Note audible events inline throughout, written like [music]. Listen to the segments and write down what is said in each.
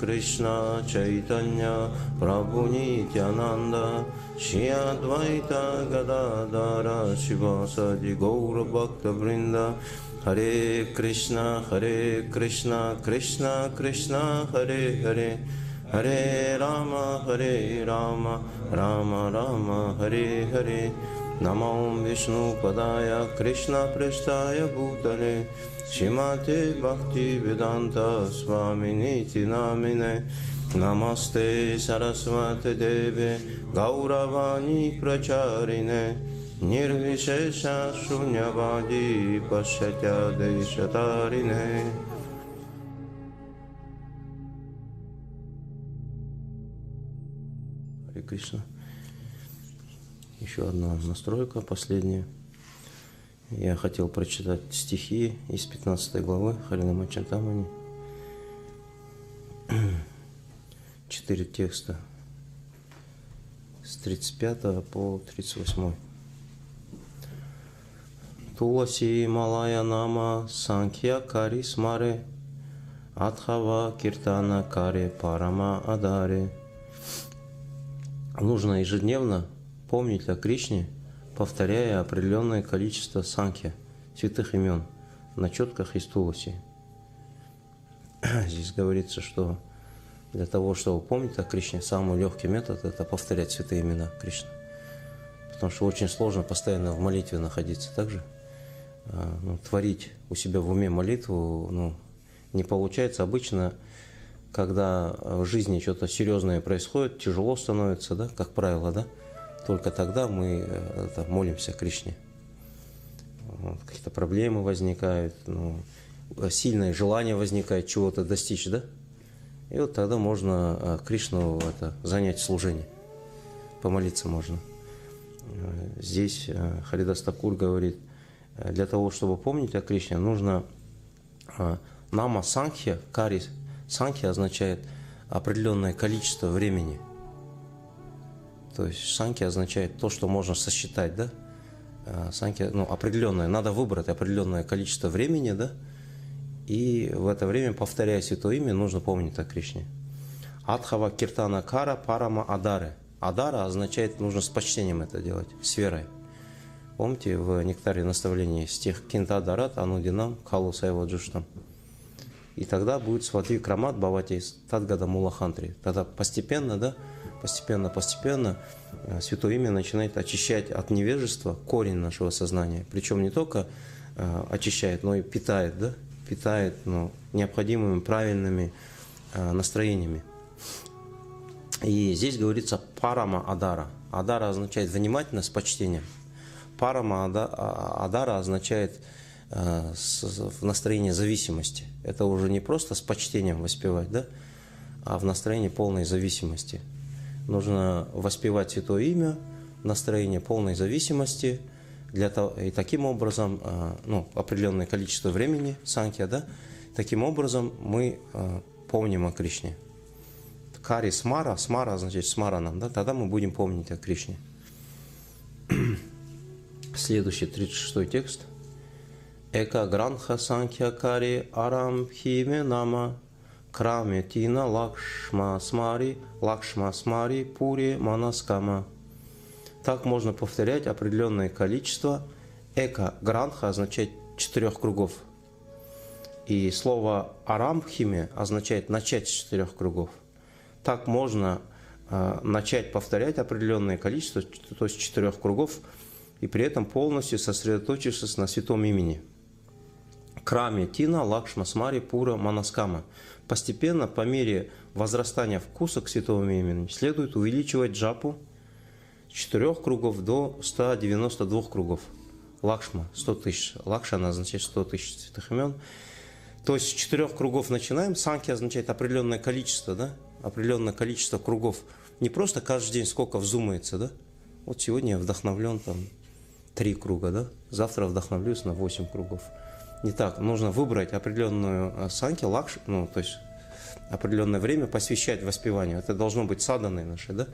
कृष्ण चैतन्या प्रभु नित्यानन्द गदा शिवास गौरभक्त वृन्द हरे कृष्ण हरे कृष्ण कृष्ण कृष्ण हरे हरे हरे राम हरे राम राम राम हरे हरे नमो विष्णु पदा कृष्ण कृष्णपृष्ठाय भूतले श्रीमते भक्ति वेदांत स्वामी नामिने नमस्ते सरस्वतीदेवे, गौरवाणी प्रचारिणे। निर्विशेषशून्यवादी पश्यत्यदेशतारिणे Krishna. Еще одна настройка, последняя. Я хотел прочитать стихи из 15 главы Харинама Чантамани. [clears throat] Четыре текста с 35 по 38. Туласи Малая Нама Санхья Кари Смаре Адхава Киртана Кари Парама Адаре. Нужно ежедневно помнить о Кришне, повторяя определенное количество санхи, святых имен, на четках из Туласи. Здесь говорится, что для того, чтобы помнить о Кришне, самый легкий метод – это повторять святые имена Кришны. Потому что очень сложно постоянно в молитве находиться. Также а, ну, творить у себя в уме молитву ну, не получается. Обычно, когда в жизни что-то серьезное происходит, тяжело становится, да, как правило, да, только тогда мы э, это, молимся Кришне. Вот, какие-то проблемы возникают, ну, сильное желание возникает чего-то достичь, да? И вот тогда можно э, Кришну это, занять служение. Помолиться можно. Э, здесь Харидас Такур говорит, для того, чтобы помнить о Кришне, нужно нама санхья, кари санхья означает определенное количество времени – то есть санки означает то, что можно сосчитать, да? А, санки, ну, определенное, надо выбрать определенное количество времени, да? И в это время, повторяя святое имя, нужно помнить о Кришне. Адхава киртана кара парама адары. Адара означает, нужно с почтением это делать, с верой. Помните, в нектаре наставлении стих Кинта Дарат Анудинам Калу Сайва Джуштам. И тогда будет Свати Крамат Бавати Тадгада Мулахантри. Тогда постепенно, да, постепенно-постепенно э, Святое Имя начинает очищать от невежества корень нашего сознания. Причем не только э, очищает, но и питает, да? питает ну, необходимыми правильными э, настроениями. И здесь говорится парама адара. Адара означает внимательно, с почтением. Парама а, адара означает в настроении зависимости. Это уже не просто с почтением воспевать, да, а в настроении полной зависимости нужно воспевать Святое Имя, настроение полной зависимости, для того, и таким образом, а, ну, определенное количество времени, санкия, да, таким образом мы а, помним о Кришне. Кари смара, смара означает смаранам, да, тогда мы будем помнить о Кришне. [clears throat] Следующий 36 текст. Эка гранха санкья кари арам химе нама Краме Тина Лакшма Смари, Лакшма Смари, Пури Манаскама. Так можно повторять определенное количество. Эка Гранха означает четырех кругов. И слово Арамхиме означает начать с четырех кругов. Так можно э, начать повторять определенное количество, то есть четырех кругов, и при этом полностью сосредоточившись на святом имени. Краме Тина Лакшма Смари Пура Манаскама. Постепенно, по мере возрастания вкуса к святому имени, следует увеличивать джапу с 4 кругов до 192 кругов. Лакшма – 100 тысяч. Лакшана означает 100 тысяч святых имен. То есть с четырех кругов начинаем. Санки означает определенное количество, да? Определенное количество кругов. Не просто каждый день сколько взумается, да? Вот сегодня я вдохновлен там три круга, да? Завтра вдохновлюсь на 8 кругов не так. Нужно выбрать определенную э, санки, лакш, ну, то есть определенное время посвящать воспеванию. Это должно быть саданное наше, да?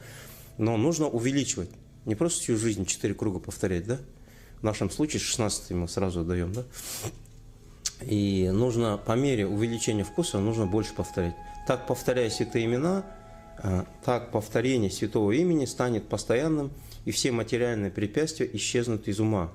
Но нужно увеличивать. Не просто всю жизнь четыре круга повторять, да? В нашем случае 16 мы сразу даем, да? И нужно по мере увеличения вкуса нужно больше повторять. Так, повторяя святые имена, э, так повторение святого имени станет постоянным, и все материальные препятствия исчезнут из ума.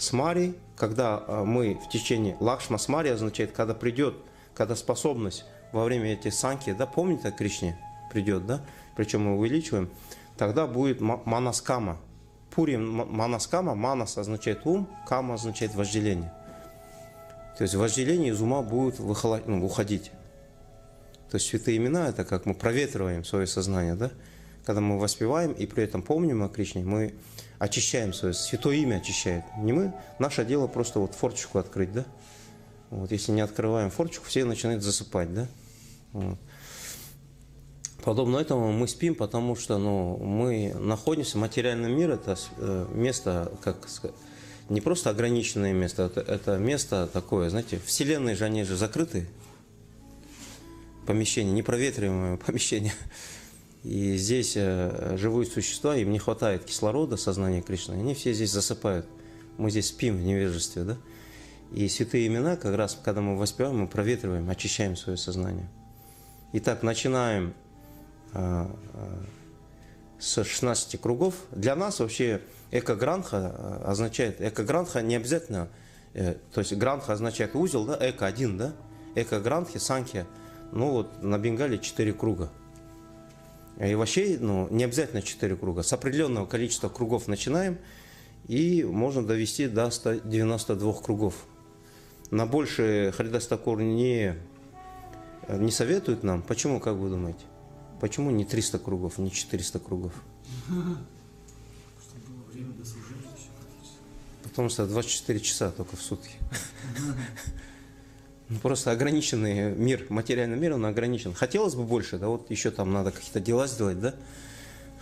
Смари, когда э, мы в течение... Лакшма смари означает, когда придет, когда способность во время этих санки, да, помните, о Кришне придет, да, причем мы увеличиваем, тогда будет манаскама. Пурим манаскама, манас означает ум, кама означает вожделение. То есть вожделение из ума будет ну, уходить. То есть святые имена – это как мы проветриваем свое сознание, да? Когда мы воспеваем и при этом помним о Кришне, мы очищаем свое, святое имя очищает. Не мы, наше дело просто вот форточку открыть, да? Вот, если не открываем форточку, все начинают засыпать, да? Вот. Подобно этому мы спим, потому что ну, мы находимся, материальный мир – это э, место, как не просто ограниченное место, это, это место такое, знаете, вселенные же, они же закрыты, помещения, непроветриваемое [laughs] помещение. И здесь э, живые существа, им не хватает кислорода, сознания Кришны, они все здесь засыпают. Мы здесь спим в невежестве, да? И святые имена, как раз, когда мы воспеваем, мы проветриваем, очищаем свое сознание. Итак, начинаем э, э, с 16 кругов. Для нас вообще эко-гранха означает, эко-гранха не обязательно, то есть гранха означает узел, да, эко один, да, эко-гранхи, санхи – ну вот на Бенгале 4 круга. И вообще, ну, не обязательно 4 круга. С определенного количества кругов начинаем, и можно довести до 192 кругов. На больше Харидас Такур не, не советует нам. Почему, как вы думаете? Почему не 300 кругов, не 400 кругов? Потому что 24 часа только в сутки. Ну, просто ограниченный мир, материальный мир, он ограничен. Хотелось бы больше, да, вот еще там надо какие-то дела сделать, да,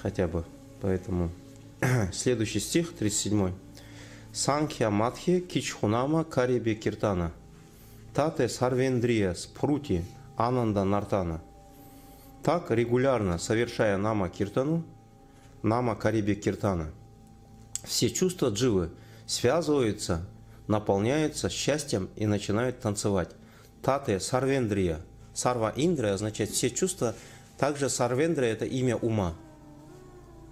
хотя бы. Поэтому [clears throat] следующий стих, 37. Санхья Матхи Кичхунама Кариби Киртана. Тате Сарвендрия Спрути Ананда Нартана. Так, регулярно совершая нама Киртану, нама Кариби Киртана, все чувства дживы связываются наполняются счастьем и начинают танцевать. Таты сарвендрия. Сарва индрия означает все чувства. Также сарвендрия – это имя ума.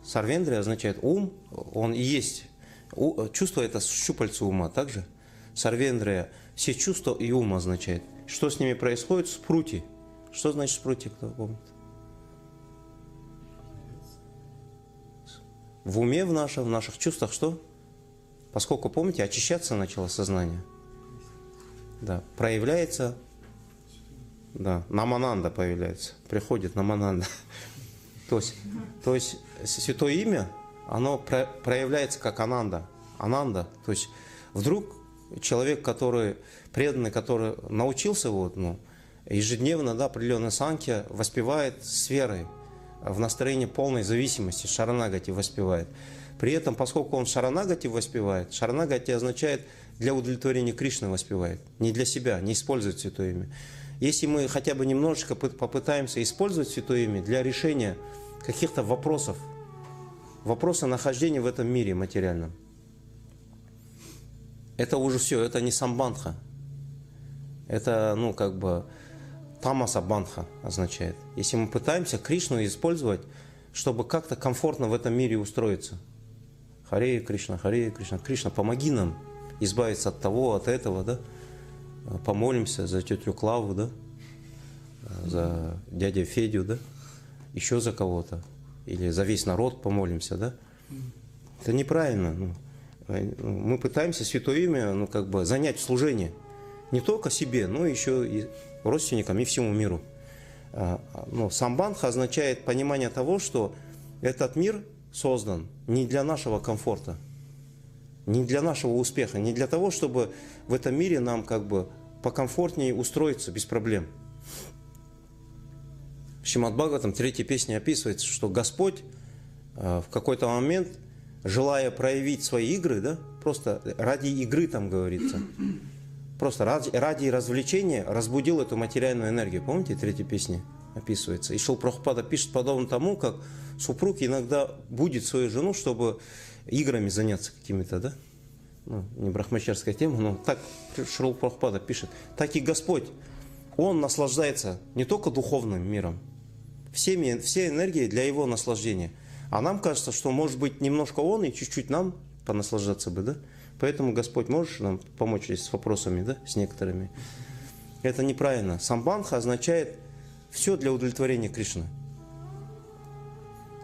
Сарвендрия означает ум, он и есть. Чувство – это щупальце ума. Также сарвендрия – все чувства и ум означает. Что с ними происходит? Спрути. Что значит спрути, кто помнит? В уме в нашем, в наших чувствах что? Поскольку, помните, очищаться начало сознание. Да, проявляется, да, намананда появляется, приходит намананда. [laughs] То есть, то есть святое имя, оно проявляется как ананда. Ананда, то есть вдруг человек, который преданный, который научился вот, ну, ежедневно, да, определенной санки воспевает с верой, в настроении полной зависимости, шаранагати воспевает. При этом, поскольку он шаранагати воспевает, шаранагати означает для удовлетворения Кришны воспевает, не для себя, не использует Святое Имя. Если мы хотя бы немножечко попытаемся использовать Святое Имя для решения каких-то вопросов, вопроса нахождения в этом мире материальном, это уже все, это не самбанха. Это, ну, как бы, тамаса банха означает. Если мы пытаемся Кришну использовать, чтобы как-то комфортно в этом мире устроиться – Харе Кришна, Харе Кришна, Кришна, помоги нам избавиться от того, от этого, да? Помолимся за тетю Клаву, да? За дядю Федю, да? Еще за кого-то. Или за весь народ помолимся, да? Это неправильно. Ну, мы пытаемся святое имя, ну, как бы занять служение. Не только себе, но еще и родственникам, и всему миру. А, ну, самбанха означает понимание того, что этот мир создан не для нашего комфорта, не для нашего успеха, не для того, чтобы в этом мире нам как бы покомфортнее устроиться без проблем. Шимат Бхагаватам третьей песне описывается, что Господь э, в какой-то момент, желая проявить свои игры, да, просто ради игры там говорится, просто ради, ради развлечения разбудил эту материальную энергию. Помните, третья песня описывается? И Шил Прабхупада пишет подобно тому, как супруг иногда будет свою жену, чтобы играми заняться какими-то, да? Ну, не брахмачарская тема, но так Шрул Прабхупада пишет. Так и Господь он наслаждается не только духовным миром, всеми, все энергии для его наслаждения. А нам кажется, что может быть немножко он и чуть-чуть нам понаслаждаться бы, да? Поэтому Господь можешь нам помочь с вопросами, да, с некоторыми. Это неправильно. Самбанха означает все для удовлетворения Кришны.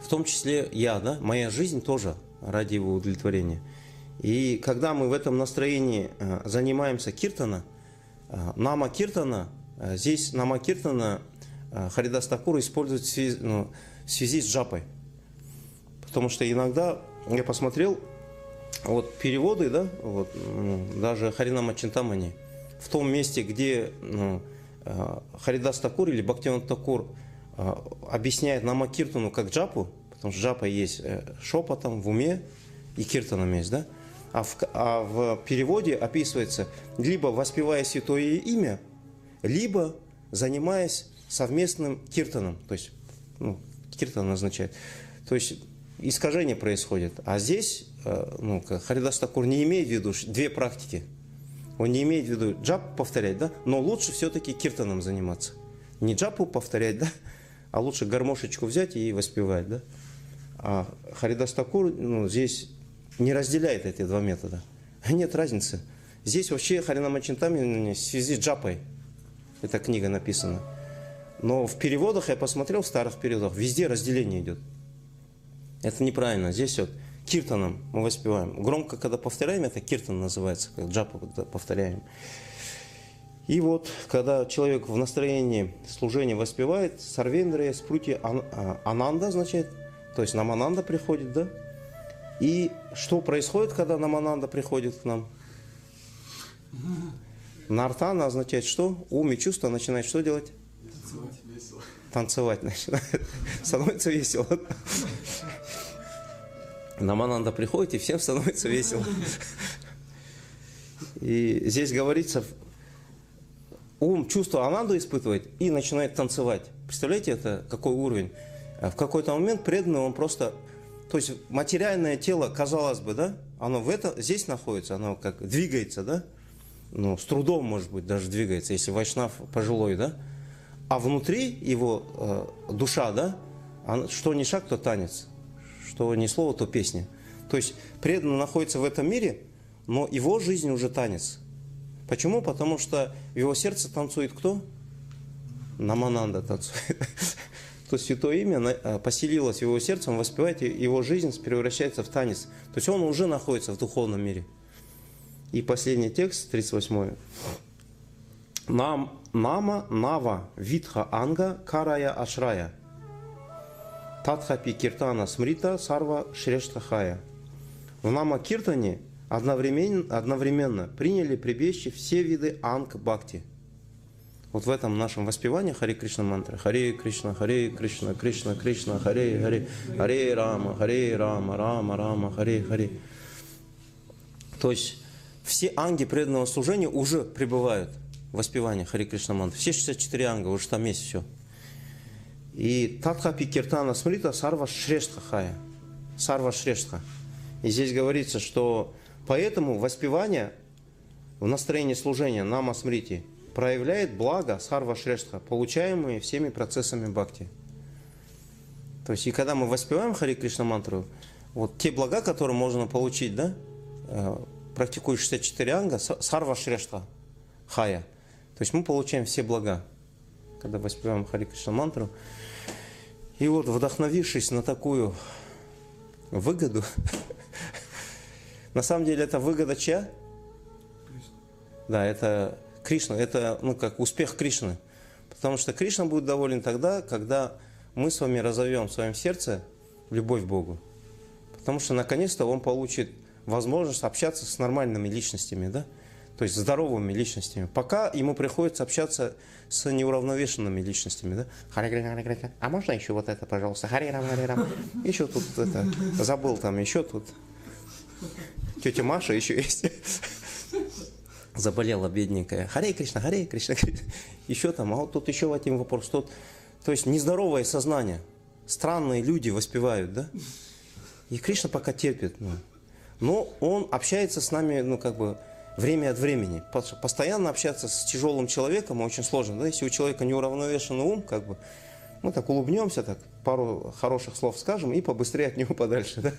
В том числе я, да, моя жизнь тоже ради его удовлетворения. И когда мы в этом настроении э, занимаемся киртана, э, нама киртана, э, здесь нама киртана Харидас Такур использует в связи, ну, в связи с джапой. Потому что иногда я посмотрел, вот переводы, да, вот, ну, даже Харинама Чинтамани, в том месте, где ну, Харидас Такур или Бхактиван Такур объясняет Нама Киртану как джапу, потому что джапа есть шепотом в уме и киртаном есть, да, а в, а в переводе описывается либо воспевая святое имя, либо занимаясь совместным киртаном, то есть ну, киртан означает, то есть искажение происходит. А здесь э, ну, Харидас Такур не имеет в виду две практики. Он не имеет в виду джап повторять, да, но лучше все-таки киртаном заниматься. Не джапу повторять, да, а лучше гармошечку взять и воспевать, да. А Харидас Такур ну, здесь не разделяет эти два метода. Нет разницы. Здесь вообще Харинама Чинтами в связи с джапой. Эта книга написана. Но в переводах, я посмотрел, в старых переводах, везде разделение идет. Это неправильно. Здесь вот киртаном мы воспеваем. Громко, когда повторяем, это киртан называется, как джапа когда повторяем. И вот, когда человек в настроении служения воспевает, сарвендрия, спрути, а, ананда означает, то есть нам ананда приходит, да, и что происходит, когда Намананда приходит к нам? Нартана означает что? Ум и чувство начинает что делать? Танцевать весело. Танцевать начинает. [laughs] Становится весело. Намананда приходит, и всем становится весело. И здесь говорится, ум чувство Ананду испытывает и начинает танцевать. Представляете, это какой уровень? В какой-то момент преданный, он просто то есть материальное тело, казалось бы, да, оно в это, здесь находится, оно как двигается, да, ну, с трудом, может быть, даже двигается, если вайшнав пожилой, да, а внутри его э, душа, да, она, что не шаг, то танец, что не слово, то песня. То есть преданный находится в этом мире, но его жизнь уже танец. Почему? Потому что в его сердце танцует кто? Намананда танцует. [laughs] то Святое Имя э, поселилось в его сердце, он воспевает, его жизнь превращается в танец. То есть он уже находится в духовном мире. И последний текст, 38. Нам, нама, нава, витха, анга, карая, ашрая. Татхапи киртана смрита, сарва, шрештахая. В нама киртане одновременно, одновременно приняли прибежище все виды анг бхакти – вот в этом нашем воспевании Хари Кришна мантры. Хари Кришна, Хари Кришна, Кришна, Кришна, Хари, Хари, Хари Рама, Хари Рама, Рама, Рама, Хари, Хари. То есть все анги преданного служения уже пребывают в воспевании Хари Кришна мантры. Все 64 анга, уже там есть все. И Татхапи Киртана Смрита Сарва Шрештха Хая. Сарва Шрештха. И здесь говорится, что поэтому воспевание в настроении служения Нама Смрити – проявляет благо сарва шрештха, получаемые всеми процессами бхакти. То есть, и когда мы воспеваем Хари Кришна мантру, вот те блага, которые можно получить, да, э, практикуя 64 анга, сарва шрештха, хая. То есть мы получаем все блага, когда воспеваем Хари Кришна мантру. И вот, вдохновившись на такую выгоду, [laughs] на самом деле это выгода чья? Да, это Кришна. Это ну, как успех Кришны. Потому что Кришна будет доволен тогда, когда мы с вами разовьем в своем сердце любовь к Богу. Потому что наконец-то он получит возможность общаться с нормальными личностями, да? То есть здоровыми личностями. Пока ему приходится общаться с неуравновешенными личностями. Да? А можно еще вот это, пожалуйста? Харирам, харирам. Еще тут это, забыл там, еще тут. Тетя Маша еще есть заболела бедненькая. Харей Кришна, Харей Кришна, еще там, а вот тут еще один вопрос. Тут, то есть нездоровое сознание. Странные люди воспевают, да? И Кришна пока терпит. Ну. Но он общается с нами, ну, как бы, время от времени. Пос- Постоянно общаться с тяжелым человеком очень сложно. Да? Если у человека неуравновешенный ум, как бы, мы так улыбнемся, так пару хороших слов скажем и побыстрее от него [laughs] подальше. Да?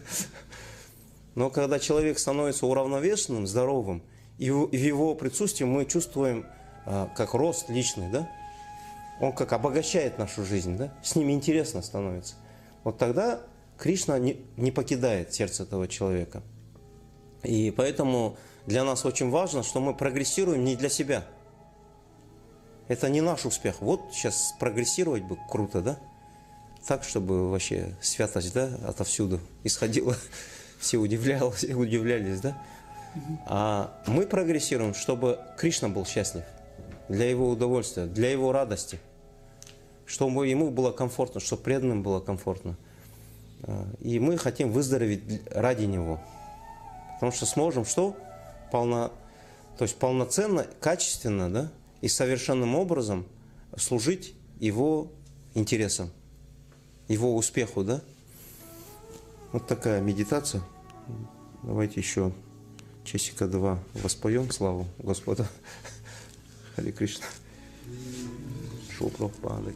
Но когда человек становится уравновешенным, здоровым, и в его присутствии мы чувствуем а, как рост личный, да? Он как обогащает нашу жизнь, да? С ними интересно становится. Вот тогда Кришна не покидает сердце этого человека. И поэтому для нас очень важно, что мы прогрессируем не для себя. Это не наш успех. Вот сейчас прогрессировать бы круто, да? Так, чтобы вообще святость, да, отовсюду исходила. [laughs] Все удивлялись, удивлялись, да? А мы прогрессируем, чтобы Кришна был счастлив. Для его удовольствия, для его радости. Чтобы ему было комфортно, чтобы преданным было комфортно. А, И мы хотим выздороветь ради него. Потому что сможем что? Полно, то есть полноценно, качественно, да, и совершенным образом служить его интересам, его успеху, да. Вот такая медитация. Давайте еще часика два воспоем славу Господа. [laughs] Харе Кришна. Шупрапада.